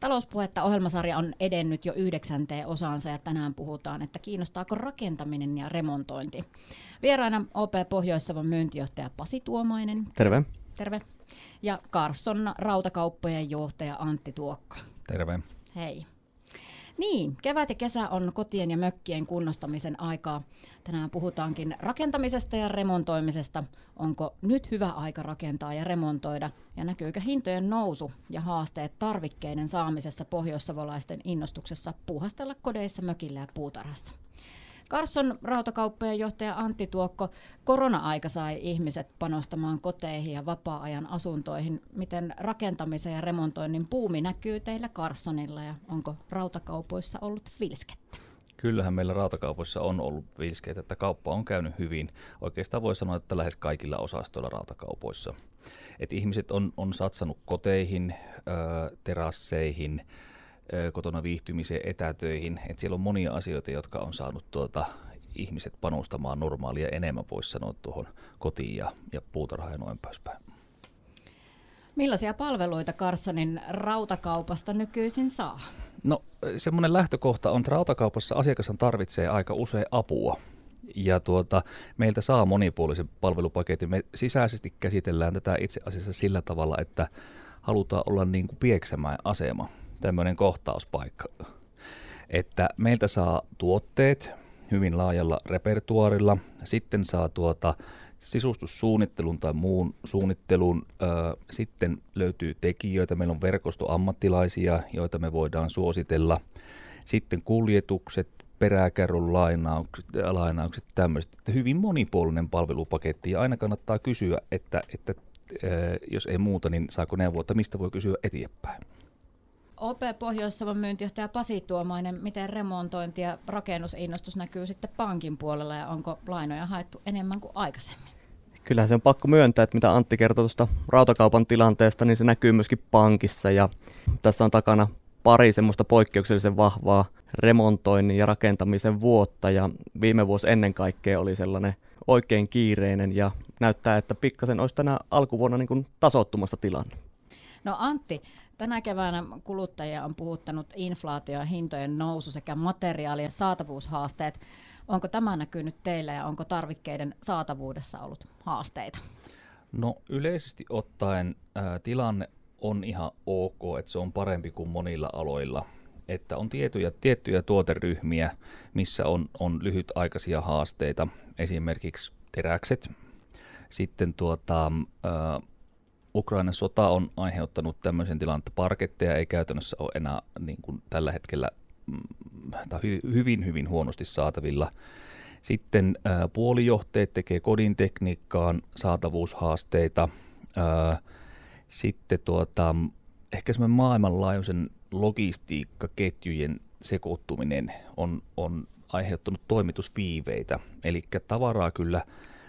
Talouspuhetta ohjelmasarja on edennyt jo yhdeksänteen osaansa ja tänään puhutaan, että kiinnostaako rakentaminen ja remontointi. Vieraana OP Pohjois-Savon myyntijohtaja Pasi Tuomainen. Terve. Terve. Ja Karsson rautakauppojen johtaja Antti Tuokko. Terve. Hei. Niin, kevät ja kesä on kotien ja mökkien kunnostamisen aikaa. Tänään puhutaankin rakentamisesta ja remontoimisesta. Onko nyt hyvä aika rakentaa ja remontoida? Ja näkyykö hintojen nousu ja haasteet tarvikkeiden saamisessa pohjoissavolaisten innostuksessa puuhastella kodeissa, mökillä ja puutarhassa? Karsson rautakauppojen johtaja Antti Tuokko, korona-aika sai ihmiset panostamaan koteihin ja vapaa-ajan asuntoihin. Miten rakentamisen ja remontoinnin puumi näkyy teillä Karssonilla ja onko rautakaupoissa ollut vilskettä? Kyllähän meillä rautakaupoissa on ollut vilskeitä, että kauppa on käynyt hyvin. Oikeastaan voi sanoa, että lähes kaikilla osastoilla rautakaupoissa. Et ihmiset on, on satsannut koteihin, ö, terasseihin, kotona viihtymiseen, etätöihin. Et siellä on monia asioita, jotka on saanut tuota, ihmiset panostamaan normaalia enemmän, voisi sanoa, tuohon kotiin ja, ja puutarhaan ja noin poispäin. Millaisia palveluita Karsonin rautakaupasta nykyisin saa? No semmoinen lähtökohta on, että rautakaupassa asiakas tarvitsee aika usein apua. Ja tuota, meiltä saa monipuolisen palvelupaketin. Me sisäisesti käsitellään tätä itse asiassa sillä tavalla, että halutaan olla niin kuin pieksämään asema tämmöinen kohtauspaikka, että meiltä saa tuotteet hyvin laajalla repertuarilla, sitten saa tuota sisustussuunnittelun tai muun suunnittelun, sitten löytyy tekijöitä, meillä on verkosto ammattilaisia, joita me voidaan suositella, sitten kuljetukset, peräkärrun lainaukset, lainaukset tämmöiset, hyvin monipuolinen palvelupaketti. Ja aina kannattaa kysyä, että, että jos ei muuta, niin saako neuvoa, että mistä voi kysyä eteenpäin. OP Pohjois-Savon myyntijohtaja Pasi Tuomainen, miten remontointi ja rakennusinnostus näkyy sitten pankin puolella ja onko lainoja haettu enemmän kuin aikaisemmin? Kyllähän se on pakko myöntää, että mitä Antti kertoi tuosta rautakaupan tilanteesta, niin se näkyy myöskin pankissa ja tässä on takana pari semmoista poikkeuksellisen vahvaa remontoinnin ja rakentamisen vuotta ja viime vuosi ennen kaikkea oli sellainen oikein kiireinen ja näyttää, että pikkasen olisi tänä alkuvuonna niin kuin tasottumassa tilanne. No Antti, Tänä keväänä kuluttajia on puhuttanut inflaatio hintojen nousu sekä materiaalien saatavuushaasteet. Onko tämä näkynyt teillä ja onko tarvikkeiden saatavuudessa ollut haasteita? No yleisesti ottaen ää, tilanne on ihan ok, että se on parempi kuin monilla aloilla. Että on tiettyjä, tiettyjä tuoteryhmiä, missä on, on lyhytaikaisia haasteita, esimerkiksi teräkset, sitten tuota, ää, Ukrainan sota on aiheuttanut tämmöisen tilanteen, että parketteja ei käytännössä ole enää niin kuin tällä hetkellä mm, tai hyvin, hyvin huonosti saatavilla. Sitten ää, puolijohteet tekee kodin tekniikkaan saatavuushaasteita. Ää, sitten tuota, ehkä semmoinen maailmanlaajuisen logistiikkaketjujen sekoittuminen on, on aiheuttanut toimitusviiveitä. Eli tavaraa kyllä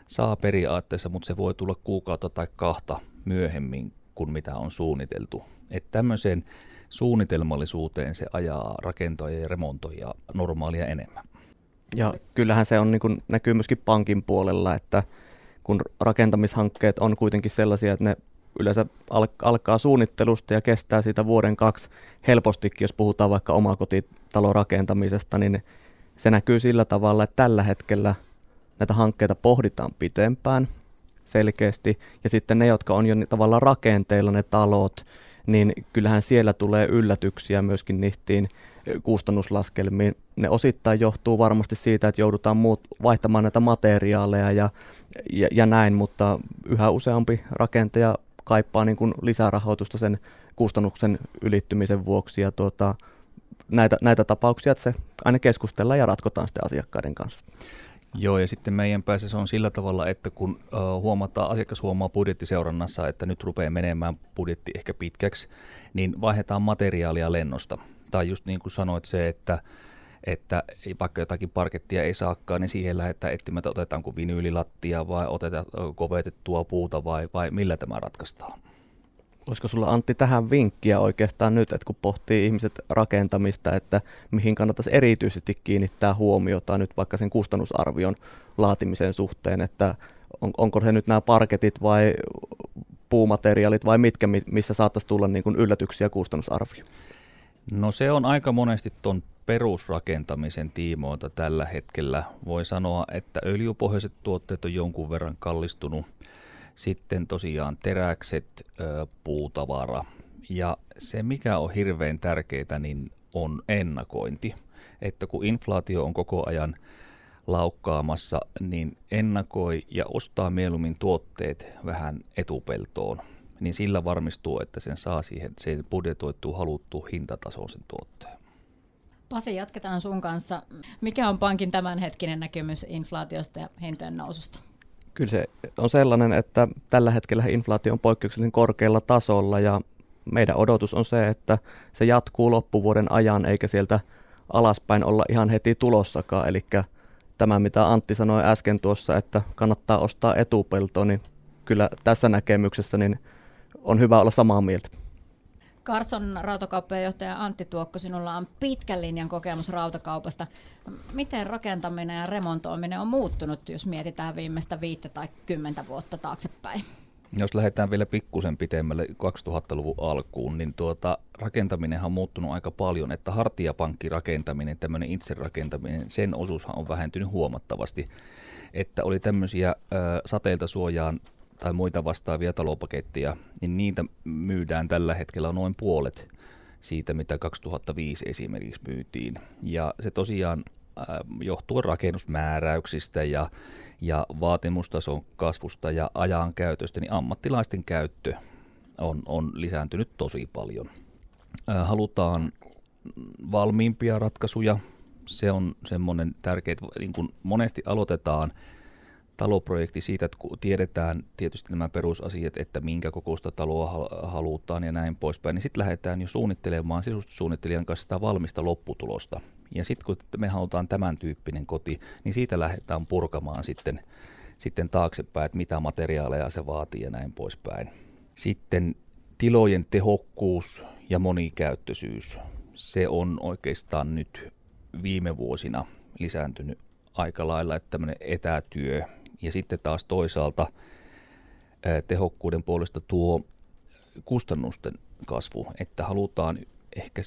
saa periaatteessa, mutta se voi tulla kuukautta tai kahta myöhemmin kuin mitä on suunniteltu. Että tämmöiseen suunnitelmallisuuteen se ajaa rakentajia ja remontoja normaalia enemmän. Ja kyllähän se on, niin kuin, näkyy myöskin pankin puolella, että kun rakentamishankkeet on kuitenkin sellaisia, että ne yleensä al- alkaa suunnittelusta ja kestää siitä vuoden kaksi helpostikin, jos puhutaan vaikka omakotitalon rakentamisesta, niin se näkyy sillä tavalla, että tällä hetkellä näitä hankkeita pohditaan pitempään selkeästi. Ja sitten ne, jotka on jo tavallaan rakenteilla ne talot, niin kyllähän siellä tulee yllätyksiä myöskin niihin kustannuslaskelmiin. Ne osittain johtuu varmasti siitä, että joudutaan muut vaihtamaan näitä materiaaleja ja, ja, ja näin, mutta yhä useampi rakentaja kaipaa niin kuin lisärahoitusta sen kustannuksen ylittymisen vuoksi ja tuota, näitä, näitä tapauksia, että se aina keskustellaan ja ratkotaan sitten asiakkaiden kanssa. Joo, ja sitten meidän päässä se on sillä tavalla, että kun huomataan, asiakas huomaa budjettiseurannassa, että nyt rupeaa menemään budjetti ehkä pitkäksi, niin vaihdetaan materiaalia lennosta. Tai just niin kuin sanoit se, että että vaikka jotakin parkettia ei saakaan, niin siihen lähdetään etsimään, että otetaanko vinyylilattia vai otetaan kovetettua puuta vai, vai millä tämä ratkaistaan. Olisiko sulla Antti tähän vinkkiä oikeastaan nyt, että kun pohtii ihmiset rakentamista, että mihin kannattaisi erityisesti kiinnittää huomiota nyt vaikka sen kustannusarvion laatimisen suhteen, että on, onko se nyt nämä parketit vai puumateriaalit vai mitkä, missä saattaisi tulla niin kuin yllätyksiä kustannusarvio? No se on aika monesti tuon perusrakentamisen tiimoilta tällä hetkellä. Voi sanoa, että öljypohjaiset tuotteet on jonkun verran kallistunut. Sitten tosiaan teräkset, puutavara. Ja se, mikä on hirveän tärkeää, niin on ennakointi. Että kun inflaatio on koko ajan laukkaamassa, niin ennakoi ja ostaa mieluummin tuotteet vähän etupeltoon. Niin sillä varmistuu, että sen saa siihen, sen budjetoituu haluttu hintatasoon sen tuotteen. Pasi, jatketaan sun kanssa. Mikä on pankin tämänhetkinen näkemys inflaatiosta ja hintojen noususta? Kyllä se on sellainen, että tällä hetkellä inflaatio on poikkeuksellisen korkealla tasolla ja meidän odotus on se, että se jatkuu loppuvuoden ajan eikä sieltä alaspäin olla ihan heti tulossakaan. Eli tämä, mitä Antti sanoi äsken tuossa, että kannattaa ostaa etupelto, niin kyllä tässä näkemyksessä niin on hyvä olla samaa mieltä. Karson rautakauppajohtaja Antti Tuokko, sinulla on pitkän linjan kokemus rautakaupasta. Miten rakentaminen ja remontoiminen on muuttunut, jos mietitään viimeistä viittä tai kymmentä vuotta taaksepäin? Jos lähdetään vielä pikkusen pitemmälle 2000-luvun alkuun, niin tuota, rakentaminen on muuttunut aika paljon, että hartiapankkirakentaminen, tämmöinen itse rakentaminen, sen osuushan on vähentynyt huomattavasti. Että oli tämmöisiä ö, sateilta suojaan tai muita vastaavia talopaketteja, niin niitä myydään tällä hetkellä noin puolet siitä, mitä 2005 esimerkiksi myytiin. Ja se tosiaan äh, johtuu rakennusmääräyksistä ja, ja vaatimustason kasvusta ja ajan käytöstä, niin ammattilaisten käyttö on, on lisääntynyt tosi paljon. Äh, halutaan valmiimpia ratkaisuja. Se on semmoinen tärkeä, niin kun monesti aloitetaan – taloprojekti siitä, että tiedetään tietysti nämä perusasiat, että minkä kokoista taloa halutaan ja näin poispäin, niin sitten lähdetään jo suunnittelemaan sisustussuunnittelijan kanssa sitä valmista lopputulosta. Ja sitten kun me halutaan tämän tyyppinen koti, niin siitä lähdetään purkamaan sitten, sitten taaksepäin, että mitä materiaaleja se vaatii ja näin poispäin. Sitten tilojen tehokkuus ja monikäyttöisyys, se on oikeastaan nyt viime vuosina lisääntynyt aika lailla, että tämmöinen etätyö ja sitten taas toisaalta tehokkuuden puolesta tuo kustannusten kasvu, että halutaan ehkä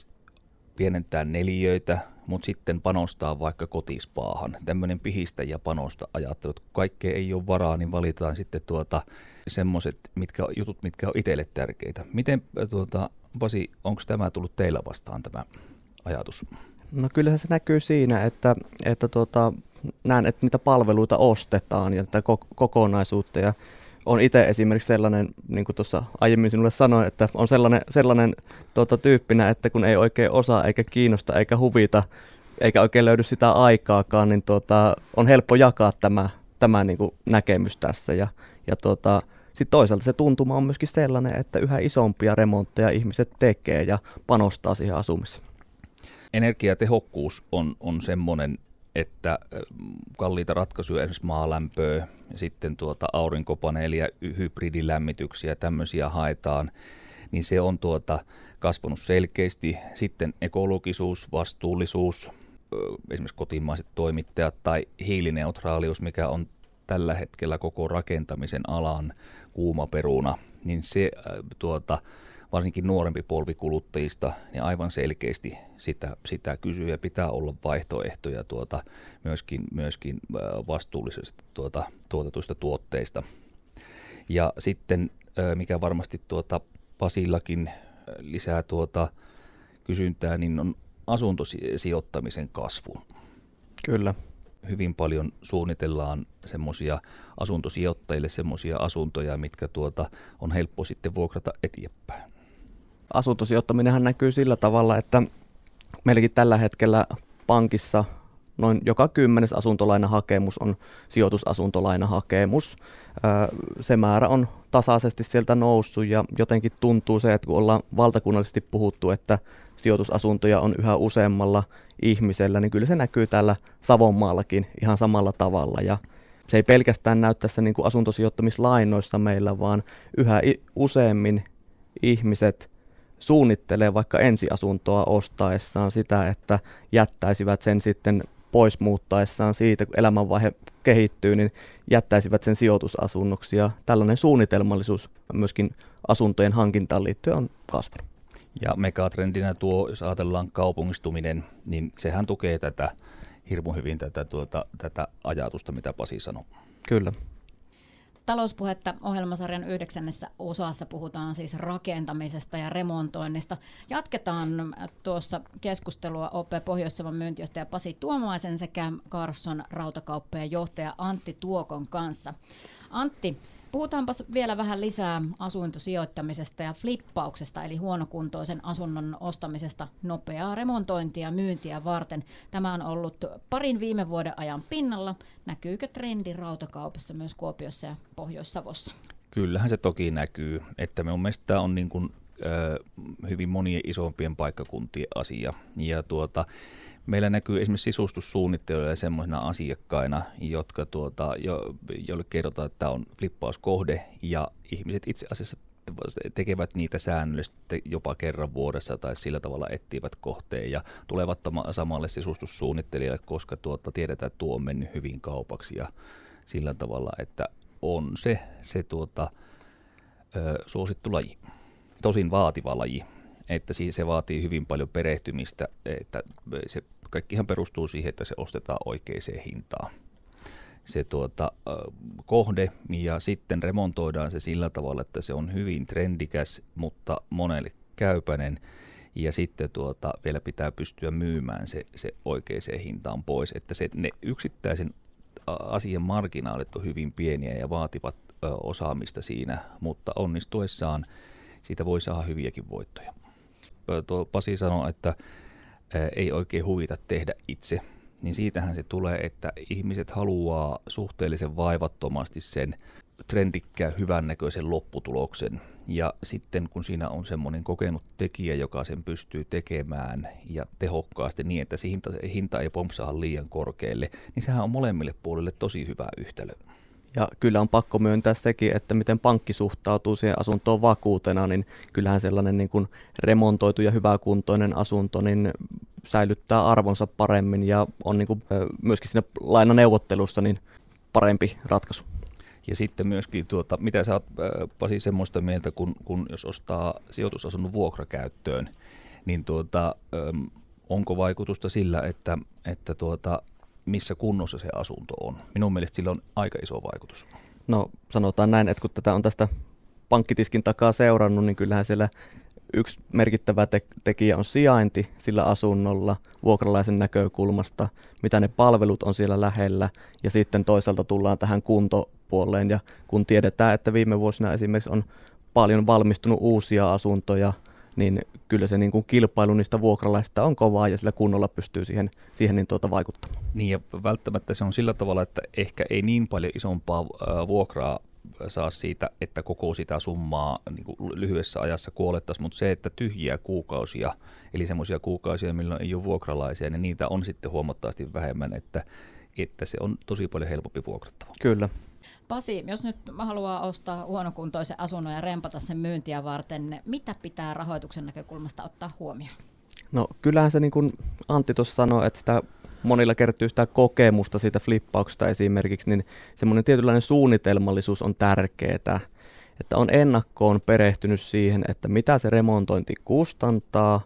pienentää neliöitä, mutta sitten panostaa vaikka kotispaahan. Tämmöinen pihistä ja panosta ajattelut. Kun kaikkea ei ole varaa, niin valitaan sitten tuota, semmoiset mitkä, jutut, mitkä on itselle tärkeitä. Miten, tuota, Pasi, onko tämä tullut teillä vastaan tämä ajatus? No kyllähän se näkyy siinä, että, että tuota, näen, että niitä palveluita ostetaan ja tätä kokonaisuutta. Ja on itse esimerkiksi sellainen, niin kuin tuossa aiemmin sinulle sanoin, että on sellainen, sellainen tuota, tyyppinä, että kun ei oikein osaa eikä kiinnosta eikä huvita, eikä oikein löydy sitä aikaakaan, niin tuota, on helppo jakaa tämä, tämä niin kuin näkemys tässä. Ja, ja tuota, sitten toisaalta se tuntuma on myöskin sellainen, että yhä isompia remontteja ihmiset tekee ja panostaa siihen asumiseen. Energiatehokkuus on, on semmoinen että kalliita ratkaisuja, esimerkiksi maalämpöä, sitten tuota aurinkopaneelia, hybridilämmityksiä, tämmöisiä haetaan, niin se on tuota kasvanut selkeästi. Sitten ekologisuus, vastuullisuus, esimerkiksi kotimaiset toimittajat tai hiilineutraalius, mikä on tällä hetkellä koko rakentamisen alan kuuma peruna, niin se tuota, varsinkin nuorempi polvi kuluttajista, niin aivan selkeästi sitä, sitä kysyy ja pitää olla vaihtoehtoja tuota, myöskin, myöskin vastuullisesti tuota, tuotetuista tuotteista. Ja sitten, mikä varmasti tuota Pasillakin lisää tuota kysyntää, niin on asuntosijoittamisen kasvu. Kyllä. Hyvin paljon suunnitellaan semmoisia asuntosijoittajille semmoisia asuntoja, mitkä tuota on helppo sitten vuokrata eteenpäin asuntosijoittaminenhan näkyy sillä tavalla, että meilläkin tällä hetkellä pankissa noin joka kymmenes asuntolainahakemus on sijoitusasuntolainahakemus. Se määrä on tasaisesti sieltä noussut ja jotenkin tuntuu se, että kun ollaan valtakunnallisesti puhuttu, että sijoitusasuntoja on yhä useammalla ihmisellä, niin kyllä se näkyy täällä Savonmaallakin ihan samalla tavalla. Ja se ei pelkästään näy tässä niin kuin asuntosijoittamislainoissa meillä, vaan yhä useammin ihmiset suunnittelee vaikka ensiasuntoa ostaessaan sitä, että jättäisivät sen sitten pois muuttaessaan siitä, kun elämänvaihe kehittyy, niin jättäisivät sen sijoitusasunnoksi. Ja tällainen suunnitelmallisuus myöskin asuntojen hankintaan liittyen on kasvanut. Ja megatrendinä tuo, jos ajatellaan kaupungistuminen, niin sehän tukee tätä hirmu hyvin tätä, tuota, tätä ajatusta, mitä Pasi sanoi. Kyllä. Talouspuhetta ohjelmasarjan yhdeksännessä osassa puhutaan siis rakentamisesta ja remontoinnista. Jatketaan tuossa keskustelua OP pohjois myyntijohtaja Pasi Tuomaisen sekä Carson rautakauppojen johtaja Antti Tuokon kanssa. Antti, Puhutaanpa vielä vähän lisää asuintosijoittamisesta ja flippauksesta, eli huonokuntoisen asunnon ostamisesta nopeaa remontointia ja myyntiä varten. Tämä on ollut parin viime vuoden ajan pinnalla. Näkyykö trendi rautakaupassa myös Kuopiossa ja Pohjois-Savossa? Kyllähän se toki näkyy, että minun mielestä tämä on niin kuin, äh, hyvin monien isompien paikkakuntien asia. Ja tuota, meillä näkyy esimerkiksi sisustussuunnittelijoilla semmoisina asiakkaina, jotka tuota, jo, joille kerrotaan, että tämä on flippauskohde ja ihmiset itse asiassa tekevät niitä säännöllisesti jopa kerran vuodessa tai sillä tavalla etsivät kohteen ja tulevat samalle sisustussuunnittelijalle, koska tuota, tiedetään, että tuo on mennyt hyvin kaupaksi ja sillä tavalla, että on se, se tuota, ö, suosittu laji. Tosin vaativa laji, että se vaatii hyvin paljon perehtymistä, että se kaikkihan perustuu siihen, että se ostetaan oikeaan hintaan. Se tuota, kohde ja sitten remontoidaan se sillä tavalla, että se on hyvin trendikäs, mutta monelle käypäinen. Ja sitten tuota, vielä pitää pystyä myymään se, se oikeaan hintaan pois, että se, ne yksittäisen asian marginaalit on hyvin pieniä ja vaativat ö, osaamista siinä, mutta onnistuessaan siitä voi saada hyviäkin voittoja. Tuo Pasi sanoi, että ei oikein huvita tehdä itse, niin siitähän se tulee, että ihmiset haluaa suhteellisen vaivattomasti sen trendikkään hyvännäköisen lopputuloksen. Ja sitten kun siinä on semmoinen kokenut tekijä, joka sen pystyy tekemään ja tehokkaasti niin, että se hinta, hinta ei pompsaa liian korkealle, niin sehän on molemmille puolille tosi hyvä yhtälö. Ja kyllä on pakko myöntää sekin, että miten pankki suhtautuu siihen asuntoon vakuutena, niin kyllähän sellainen niin kuin remontoitu ja hyväkuntoinen asunto niin säilyttää arvonsa paremmin ja on niin kuin myöskin siinä lainaneuvottelussa niin parempi ratkaisu. Ja sitten myöskin, tuota, mitä sä oot Pasi semmoista mieltä, kun, kun jos ostaa sijoitusasunnon vuokrakäyttöön, niin tuota, onko vaikutusta sillä, että, että tuota, missä kunnossa se asunto on. Minun mielestä sillä on aika iso vaikutus. No sanotaan näin, että kun tätä on tästä pankkitiskin takaa seurannut, niin kyllähän siellä yksi merkittävä te- tekijä on sijainti sillä asunnolla vuokralaisen näkökulmasta, mitä ne palvelut on siellä lähellä ja sitten toisaalta tullaan tähän kuntopuoleen ja kun tiedetään, että viime vuosina esimerkiksi on paljon valmistunut uusia asuntoja niin kyllä se niin kuin kilpailu niistä vuokralaisista on kovaa ja sillä kunnolla pystyy siihen, siihen niin tuota vaikuttamaan. Niin ja välttämättä se on sillä tavalla, että ehkä ei niin paljon isompaa vuokraa saa siitä, että koko sitä summaa niin kuin lyhyessä ajassa kuolettaisiin, mutta se, että tyhjiä kuukausia, eli semmoisia kuukausia, milloin ei ole vuokralaisia, niin niitä on sitten huomattavasti vähemmän, että, että se on tosi paljon helpompi vuokrattava. Kyllä. Pasi, jos nyt haluaa ostaa huonokuntoisen asunnon ja rempata sen myyntiä varten, mitä pitää rahoituksen näkökulmasta ottaa huomioon? No kyllähän se niin kuin Antti tuossa sanoi, että sitä monilla kertyy sitä kokemusta siitä flippauksesta esimerkiksi, niin semmoinen tietynlainen suunnitelmallisuus on tärkeää, että on ennakkoon perehtynyt siihen, että mitä se remontointi kustantaa,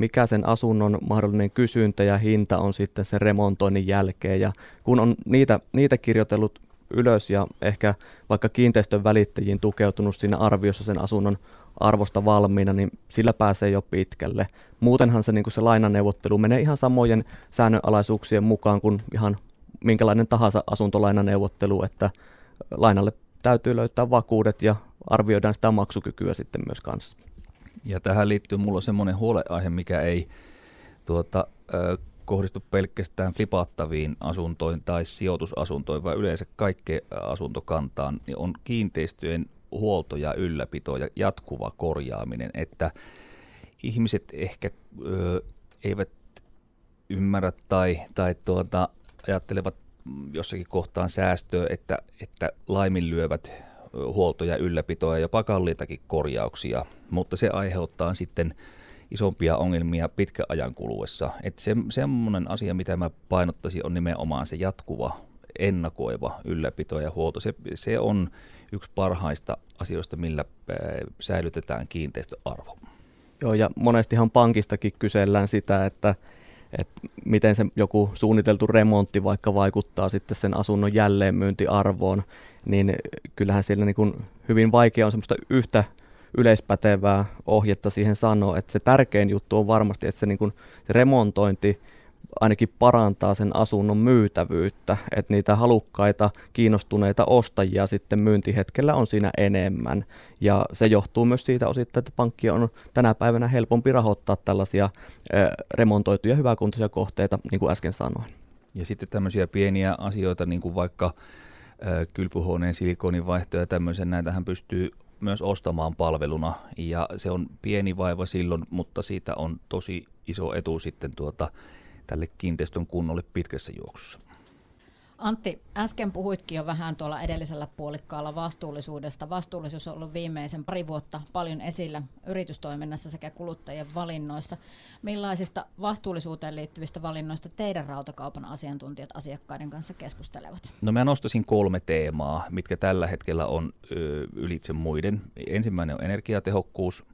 mikä sen asunnon mahdollinen kysyntä ja hinta on sitten sen remontoinnin jälkeen. Ja kun on niitä, niitä kirjoitellut ylös ja ehkä vaikka kiinteistön välittäjiin tukeutunut siinä arviossa sen asunnon arvosta valmiina, niin sillä pääsee jo pitkälle. Muutenhan se, niin kuin se lainaneuvottelu menee ihan samojen säännönalaisuuksien mukaan kuin ihan minkälainen tahansa asuntolainaneuvottelu, että lainalle täytyy löytää vakuudet ja arvioidaan sitä maksukykyä sitten myös kanssa. Ja tähän liittyy mulla semmoinen huoleaihe, mikä ei tuota, kohdistu pelkästään flipattaviin asuntoihin tai sijoitusasuntoihin, vaan yleensä kaikkeen asuntokantaan, niin on kiinteistöjen huolto ja ylläpito ja jatkuva korjaaminen, että ihmiset ehkä ö, eivät ymmärrä tai, tai tuota, ajattelevat jossakin kohtaan säästöä, että, että laiminlyövät huolto- ja ylläpitoa ja jopa kalliitakin korjauksia, mutta se aiheuttaa sitten isompia ongelmia pitkän ajan kuluessa. Että se, semmoinen asia, mitä mä painottaisin, on nimenomaan se jatkuva, ennakoiva ylläpito ja huolto. Se, se on yksi parhaista asioista, millä säilytetään kiinteistöarvo. Joo, ja monestihan pankistakin kysellään sitä, että, että miten se joku suunniteltu remontti vaikka vaikuttaa sitten sen asunnon jälleenmyyntiarvoon, niin kyllähän siellä niin kuin hyvin vaikea on semmoista yhtä yleispätevää ohjetta siihen sanoa, että se tärkein juttu on varmasti, että se, niin kuin, se remontointi ainakin parantaa sen asunnon myytävyyttä, että niitä halukkaita, kiinnostuneita ostajia sitten myyntihetkellä on siinä enemmän. Ja se johtuu myös siitä osittain, että pankki on tänä päivänä helpompi rahoittaa tällaisia remontoituja hyväkuntoisia kohteita, niin kuin äsken sanoin. Ja sitten tämmöisiä pieniä asioita, niin kuin vaikka kylpyhuoneen silikonin vaihto ja tämmöisen, näitähän pystyy myös ostamaan palveluna ja se on pieni vaiva silloin, mutta siitä on tosi iso etu sitten tuota tälle kiinteistön kunnolle pitkässä juoksussa. Antti, äsken puhuitkin jo vähän tuolla edellisellä puolikkaalla vastuullisuudesta. Vastuullisuus on ollut viimeisen pari vuotta paljon esillä yritystoiminnassa sekä kuluttajien valinnoissa. Millaisista vastuullisuuteen liittyvistä valinnoista teidän rautakaupan asiantuntijat asiakkaiden kanssa keskustelevat? No mä nostaisin kolme teemaa, mitkä tällä hetkellä on ylitse muiden. Ensimmäinen on energiatehokkuus,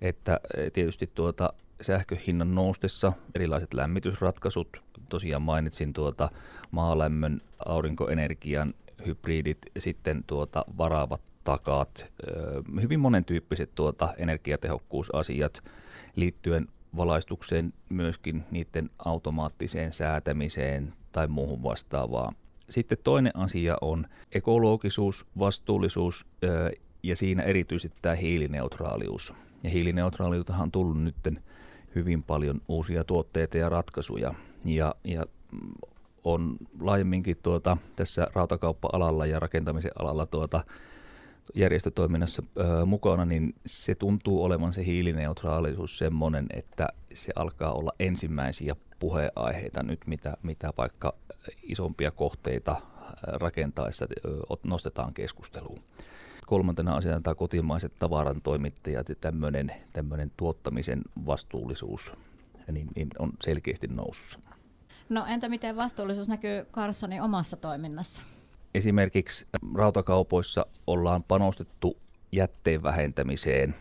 että tietysti tuota sähköhinnan noustessa erilaiset lämmitysratkaisut, tosiaan mainitsin tuota maalämmön, aurinkoenergian, hybridit, sitten tuota varaavat takat, hyvin monentyyppiset tuota energiatehokkuusasiat liittyen valaistukseen, myöskin niiden automaattiseen säätämiseen tai muuhun vastaavaan. Sitten toinen asia on ekologisuus, vastuullisuus ja siinä erityisesti tämä hiilineutraalius. Ja hiilineutraaliutahan on tullut nytten hyvin paljon uusia tuotteita ja ratkaisuja. Ja, ja on laajemminkin tuota, tässä rautakauppa-alalla ja rakentamisen alalla tuota, järjestötoiminnassa ö, mukana, niin se tuntuu olevan se hiilineutraalisuus semmoinen, että se alkaa olla ensimmäisiä puheaiheita nyt, mitä, mitä vaikka isompia kohteita rakentaessa nostetaan keskusteluun kolmantena asiana tämä kotimaiset tavarantoimittajat ja tämmöinen, tämmöinen tuottamisen vastuullisuus niin, niin on selkeästi nousussa. No entä miten vastuullisuus näkyy Carsonin omassa toiminnassa? Esimerkiksi rautakaupoissa ollaan panostettu jätteen vähentämiseen,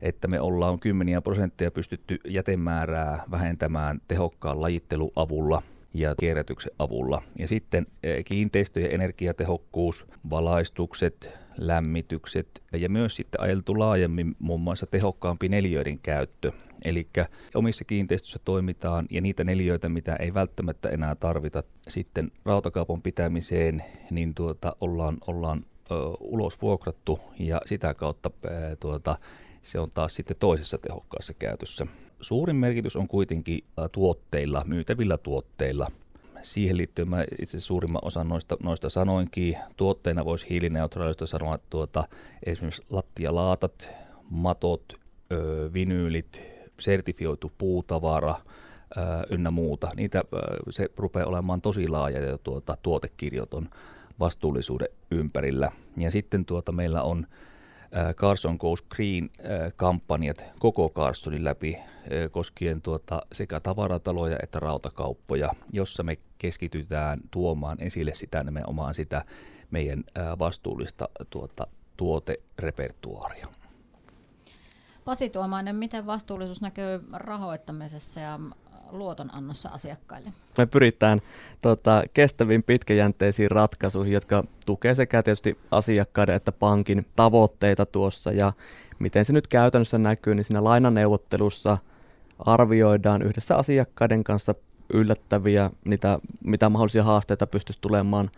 että me ollaan kymmeniä prosentteja pystytty jätemäärää vähentämään tehokkaan lajitteluavulla ja kierrätyksen avulla. Ja sitten eh, kiinteistöjen energiatehokkuus, valaistukset, lämmitykset ja myös sitten ajeltu laajemmin muun muassa tehokkaampi neliöiden käyttö. Eli omissa kiinteistöissä toimitaan ja niitä neliöitä, mitä ei välttämättä enää tarvita sitten rautakaupan pitämiseen, niin tuota, ollaan, ollaan ö, ulos vuokrattu ja sitä kautta ö, tuota, se on taas sitten toisessa tehokkaassa käytössä. Suurin merkitys on kuitenkin tuotteilla, myytävillä tuotteilla – siihen liittyen mä itse suurimman osan noista, noista sanoinkin. Tuotteena voisi hiilineutraalista sanoa tuota, esimerkiksi lattialaatat, matot, ö, vinyylit, sertifioitu puutavara ö, ynnä muuta. Niitä ö, se rupeaa olemaan tosi laaja ja tuota, tuotekirjoton vastuullisuuden ympärillä. Ja sitten tuota, meillä on Carson Goes Green-kampanjat koko Carsonin läpi koskien tuota sekä tavarataloja että rautakauppoja, jossa me keskitytään tuomaan esille sitä nimenomaan sitä meidän vastuullista tuota, tuoterepertuaaria. Pasi Tuomainen, miten vastuullisuus näkyy rahoittamisessa ja luotonannossa asiakkaille? Me pyritään tota, kestäviin pitkäjänteisiin ratkaisuihin, jotka tukevat sekä tietysti asiakkaiden että pankin tavoitteita tuossa. Ja miten se nyt käytännössä näkyy, niin siinä lainaneuvottelussa arvioidaan yhdessä asiakkaiden kanssa yllättäviä, mitä, mitä mahdollisia haasteita pystyisi tulemaan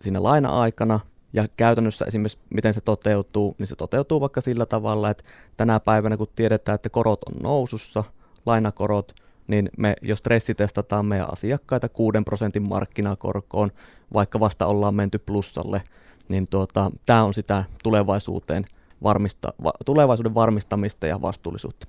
siinä laina-aikana. Ja käytännössä esimerkiksi miten se toteutuu, niin se toteutuu vaikka sillä tavalla, että tänä päivänä kun tiedetään, että korot on nousussa, lainakorot, niin me jos stressitestataan meidän asiakkaita 6 prosentin markkinakorkoon, vaikka vasta ollaan menty plussalle, niin tuota, tämä on sitä tulevaisuuteen varmista, va, tulevaisuuden varmistamista ja vastuullisuutta.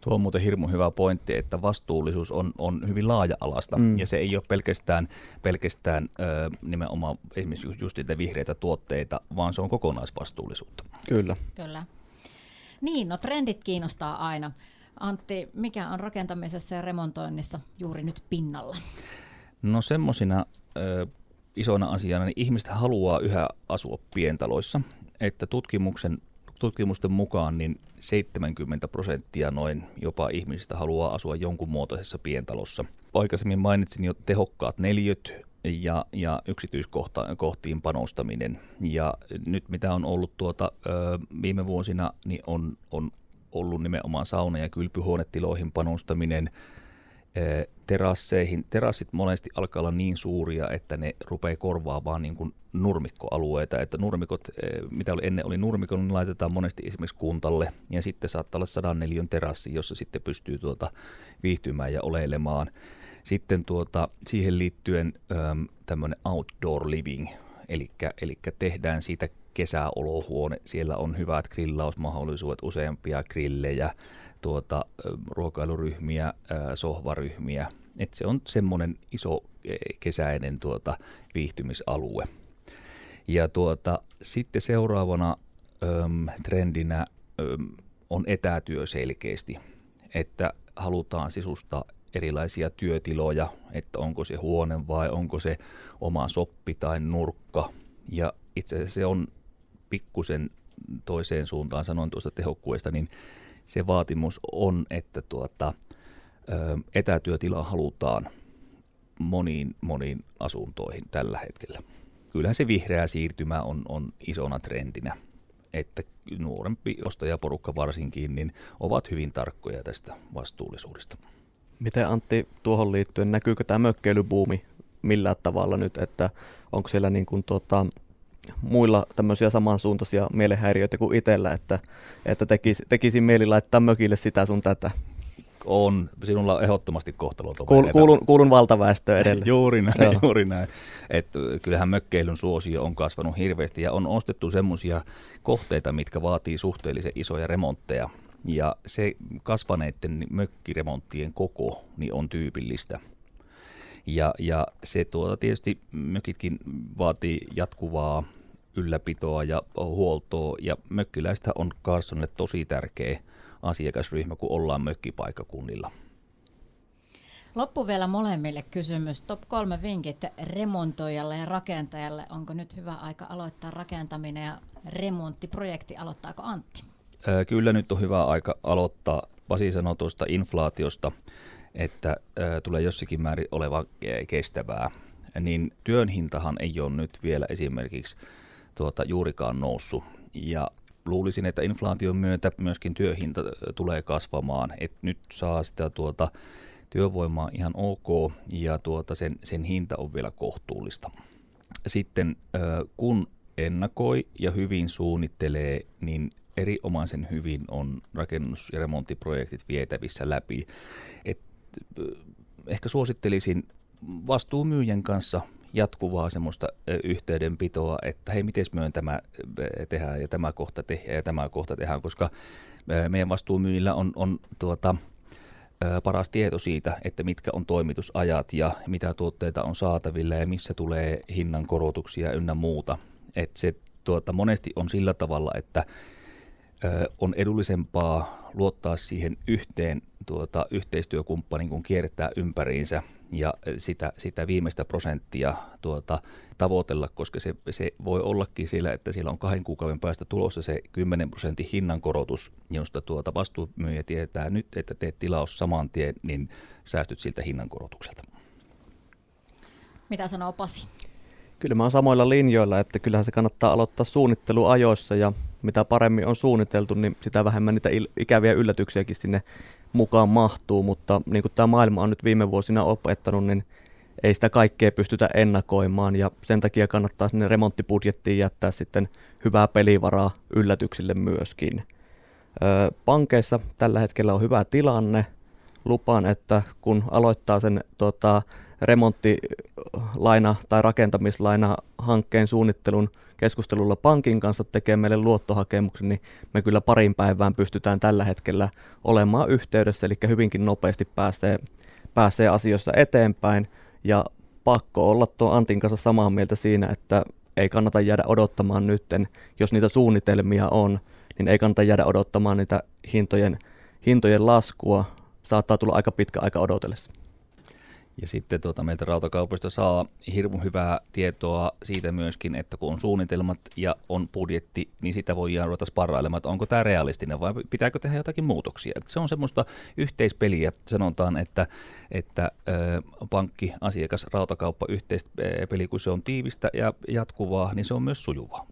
Tuo on muuten hirmu hyvä pointti, että vastuullisuus on, on hyvin laaja-alasta mm. ja se ei ole pelkästään, pelkästään ö, nimenomaan esimerkiksi just niitä vihreitä tuotteita, vaan se on kokonaisvastuullisuutta. Kyllä. Kyllä. Niin, no trendit kiinnostaa aina. Antti, mikä on rakentamisessa ja remontoinnissa juuri nyt pinnalla? No semmoisina isona asiana, niin ihmiset haluaa yhä asua pientaloissa, että tutkimuksen tutkimusten mukaan niin 70 prosenttia noin jopa ihmisistä haluaa asua jonkun muotoisessa pientalossa. Aikaisemmin mainitsin jo tehokkaat neliöt ja, ja yksityiskohtiin panostaminen. Ja nyt mitä on ollut tuota, ö, viime vuosina, niin on, on ollut nimenomaan sauna- ja kylpyhuonetiloihin panostaminen, terasseihin. Terassit monesti alkaa olla niin suuria, että ne rupeaa korvaamaan niin kuin nurmikkoalueita. Että nurmikot, mitä oli ennen oli nurmikko, niin laitetaan monesti esimerkiksi kuntalle. Ja sitten saattaa olla sadan neliön terassi, jossa sitten pystyy tuota viihtymään ja oleilemaan. Sitten tuota, siihen liittyen tämmöinen outdoor living, eli tehdään siitä kesäolohuone. Siellä on hyvät grillausmahdollisuudet, useampia grillejä, tuota, ruokailuryhmiä, sohvaryhmiä. Et se on semmoinen iso e, kesäinen tuota, viihtymisalue. Ja tuota, sitten seuraavana öm, trendinä öm, on etätyö selkeästi, että halutaan sisustaa erilaisia työtiloja, että onko se huone vai onko se oma soppi tai nurkka. Ja itse asiassa se on pikkusen toiseen suuntaan, sanoin tuosta tehokkuudesta, niin se vaatimus on, että tuota, etätyötila halutaan moniin, moniin asuntoihin tällä hetkellä. Kyllähän se vihreä siirtymä on, on isona trendinä, että nuorempi ostajaporukka varsinkin niin ovat hyvin tarkkoja tästä vastuullisuudesta. Miten Antti tuohon liittyen, näkyykö tämä mökkeilybuumi millään tavalla nyt, että onko siellä niin kuin tuota, muilla tämmöisiä samansuuntaisia mielenhäiriöitä kuin itsellä, että, että tekisi, tekisi mieli laittaa mökille sitä sun tätä. On. Sinulla on ehdottomasti kohtalo. Kuul, kuulun, kuulun valtaväestöön edelleen. juuri näin, Joo. juuri näin. Et kyllähän mökkeilyn suosio on kasvanut hirveästi ja on ostettu semmoisia kohteita, mitkä vaatii suhteellisen isoja remontteja. Ja se kasvaneiden mökkiremonttien koko niin on tyypillistä. Ja, ja se tuota, tietysti mökitkin vaatii jatkuvaa ylläpitoa ja huoltoa. Ja mökkiläistä on Carsonille tosi tärkeä asiakasryhmä, kun ollaan mökkipaikakunnilla. Loppu vielä molemmille kysymys. Top kolme vinkit remontoijalle ja rakentajalle. Onko nyt hyvä aika aloittaa rakentaminen ja remonttiprojekti? Aloittaako Antti? Kyllä nyt on hyvä aika aloittaa. Pasi sanoi tuosta inflaatiosta, että tulee jossakin määrin oleva kestävää. Niin työn hintahan ei ole nyt vielä esimerkiksi tuota, juurikaan noussut. Ja luulisin, että inflaation myötä myöskin työhinta tulee kasvamaan, että nyt saa sitä tuota, työvoimaa ihan ok ja tuota, sen, sen hinta on vielä kohtuullista. Sitten kun ennakoi ja hyvin suunnittelee, niin erinomaisen hyvin on rakennus- ja remonttiprojektit vietävissä läpi. Et, ehkä suosittelisin vastuumyyjän kanssa jatkuvaa semmoista yhteydenpitoa, että hei, miten myön tämä tehdään ja tämä kohta tehdään ja tämä kohta tehdään, koska meidän vastuumyyjillä on, on tuota, paras tieto siitä, että mitkä on toimitusajat ja mitä tuotteita on saatavilla ja missä tulee hinnan korotuksia ynnä muuta. Et se tuota, monesti on sillä tavalla, että on edullisempaa luottaa siihen yhteen tuota, yhteistyökumppanin, kun kiertää ympäriinsä ja sitä, sitä viimeistä prosenttia tuota, tavoitella, koska se, se voi ollakin sillä, että siellä on kahden kuukauden päästä tulossa se 10 prosentin hinnankorotus, josta tuota vastuumyyjä tietää nyt, että teet tilaus saman tien, niin säästyt siltä hinnankorotukselta. Mitä sanoo Pasi? Kyllä mä oon samoilla linjoilla, että kyllähän se kannattaa aloittaa suunnittelu ajoissa ja mitä paremmin on suunniteltu, niin sitä vähemmän niitä il- ikäviä yllätyksiäkin sinne mukaan mahtuu, mutta niin kuin tämä maailma on nyt viime vuosina opettanut, niin ei sitä kaikkea pystytä ennakoimaan ja sen takia kannattaa sinne remonttibudjettiin jättää sitten hyvää pelivaraa yllätyksille myöskin. Öö, pankeissa tällä hetkellä on hyvä tilanne. Lupaan, että kun aloittaa sen tota, remonttilaina tai rakentamislaina hankkeen suunnittelun keskustelulla pankin kanssa tekee meille luottohakemuksen, niin me kyllä parin päivään pystytään tällä hetkellä olemaan yhteydessä, eli hyvinkin nopeasti pääsee, pääsee asioissa eteenpäin. Ja pakko olla tuon Antin kanssa samaa mieltä siinä, että ei kannata jäädä odottamaan nytten, jos niitä suunnitelmia on, niin ei kannata jäädä odottamaan niitä hintojen, hintojen laskua. Saattaa tulla aika pitkä aika odotellessa. Ja sitten tuota, meiltä rautakaupoista saa hirmu hyvää tietoa siitä myöskin, että kun on suunnitelmat ja on budjetti, niin sitä voi ruveta sparrailemaan, että onko tämä realistinen vai pitääkö tehdä jotakin muutoksia. Että se on semmoista yhteispeliä, sanotaan, että, että ö, pankki, asiakas, rautakauppa, yhteispeli, kun se on tiivistä ja jatkuvaa, niin se on myös sujuvaa.